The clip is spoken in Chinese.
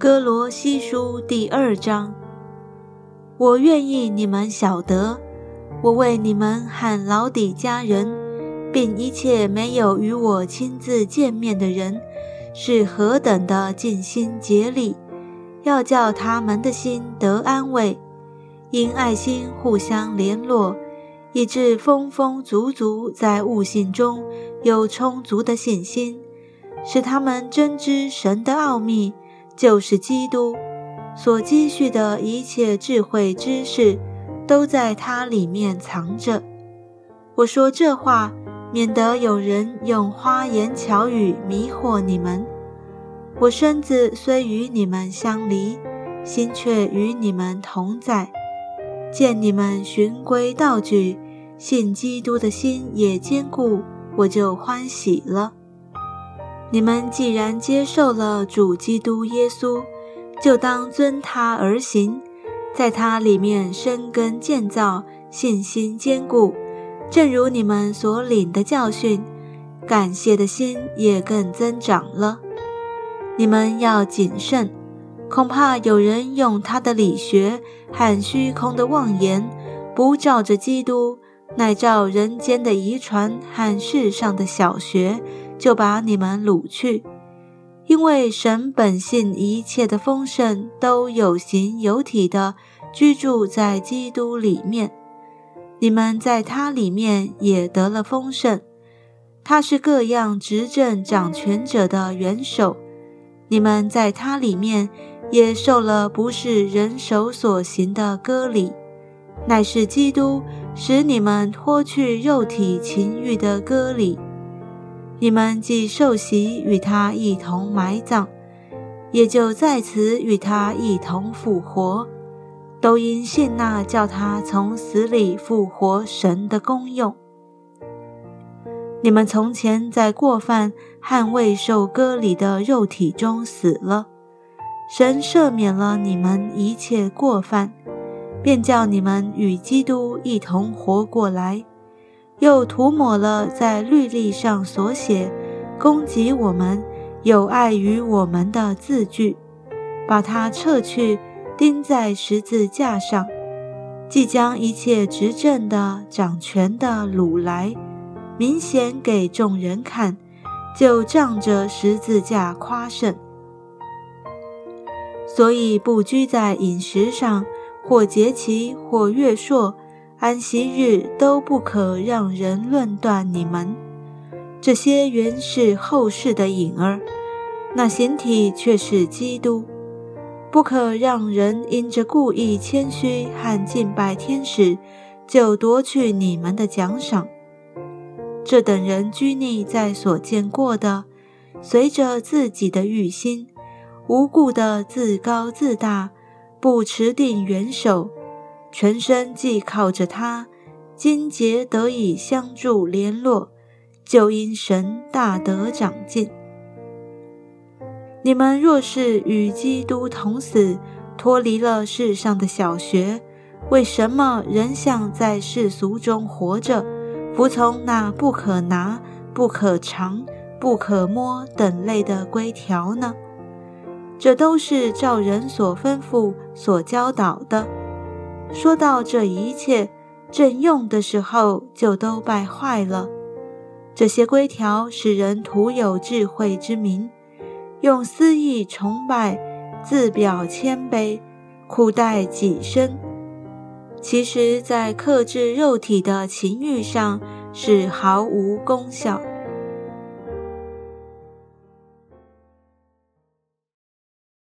哥罗西书第二章，我愿意你们晓得，我为你们喊老底家人，并一切没有与我亲自见面的人，是何等的尽心竭力，要叫他们的心得安慰，因爱心互相联络，以致丰丰足足在悟性中有充足的信心，使他们真知神的奥秘。就是基督所积蓄的一切智慧知识，都在它里面藏着。我说这话，免得有人用花言巧语迷惑你们。我身子虽与你们相离，心却与你们同在。见你们循规蹈矩，信基督的心也坚固，我就欢喜了。你们既然接受了主基督耶稣，就当遵他而行，在他里面生根建造，信心坚固。正如你们所领的教训，感谢的心也更增长了。你们要谨慎，恐怕有人用他的理学和虚空的妄言，不照着基督，乃照人间的遗传和世上的小学。就把你们掳去，因为神本性一切的丰盛都有形有体的居住在基督里面，你们在他里面也得了丰盛。他是各样执政掌权者的元首，你们在他里面也受了不是人手所行的割礼，乃是基督使你们脱去肉体情欲的割礼。你们既受洗与他一同埋葬，也就在此与他一同复活，都因信那叫他从死里复活神的功用。你们从前在过犯和未受割礼的肉体中死了，神赦免了你们一切过犯，便叫你们与基督一同活过来。又涂抹了在律例上所写攻击我们、有碍于我们的字句，把它撤去，钉在十字架上，即将一切执政的、掌权的掳来，明显给众人看，就仗着十字架夸胜。所以不拘在饮食上，或节期，或月朔。安息日都不可让人论断你们，这些原是后世的影儿，那形体却是基督。不可让人因着故意谦虚和敬拜天使，就夺去你们的奖赏。这等人拘泥在所见过的，随着自己的欲心，无故的自高自大，不持定元首。全身既靠着他，筋节得以相助联络，就因神大得长进。你们若是与基督同死，脱离了世上的小学，为什么仍像在世俗中活着，服从那不可拿、不可尝、不可摸等类的规条呢？这都是照人所吩咐、所教导的。说到这一切正用的时候，就都败坏了。这些规条使人徒有智慧之名，用私意崇拜，自表谦卑，苦待己身。其实，在克制肉体的情欲上是毫无功效。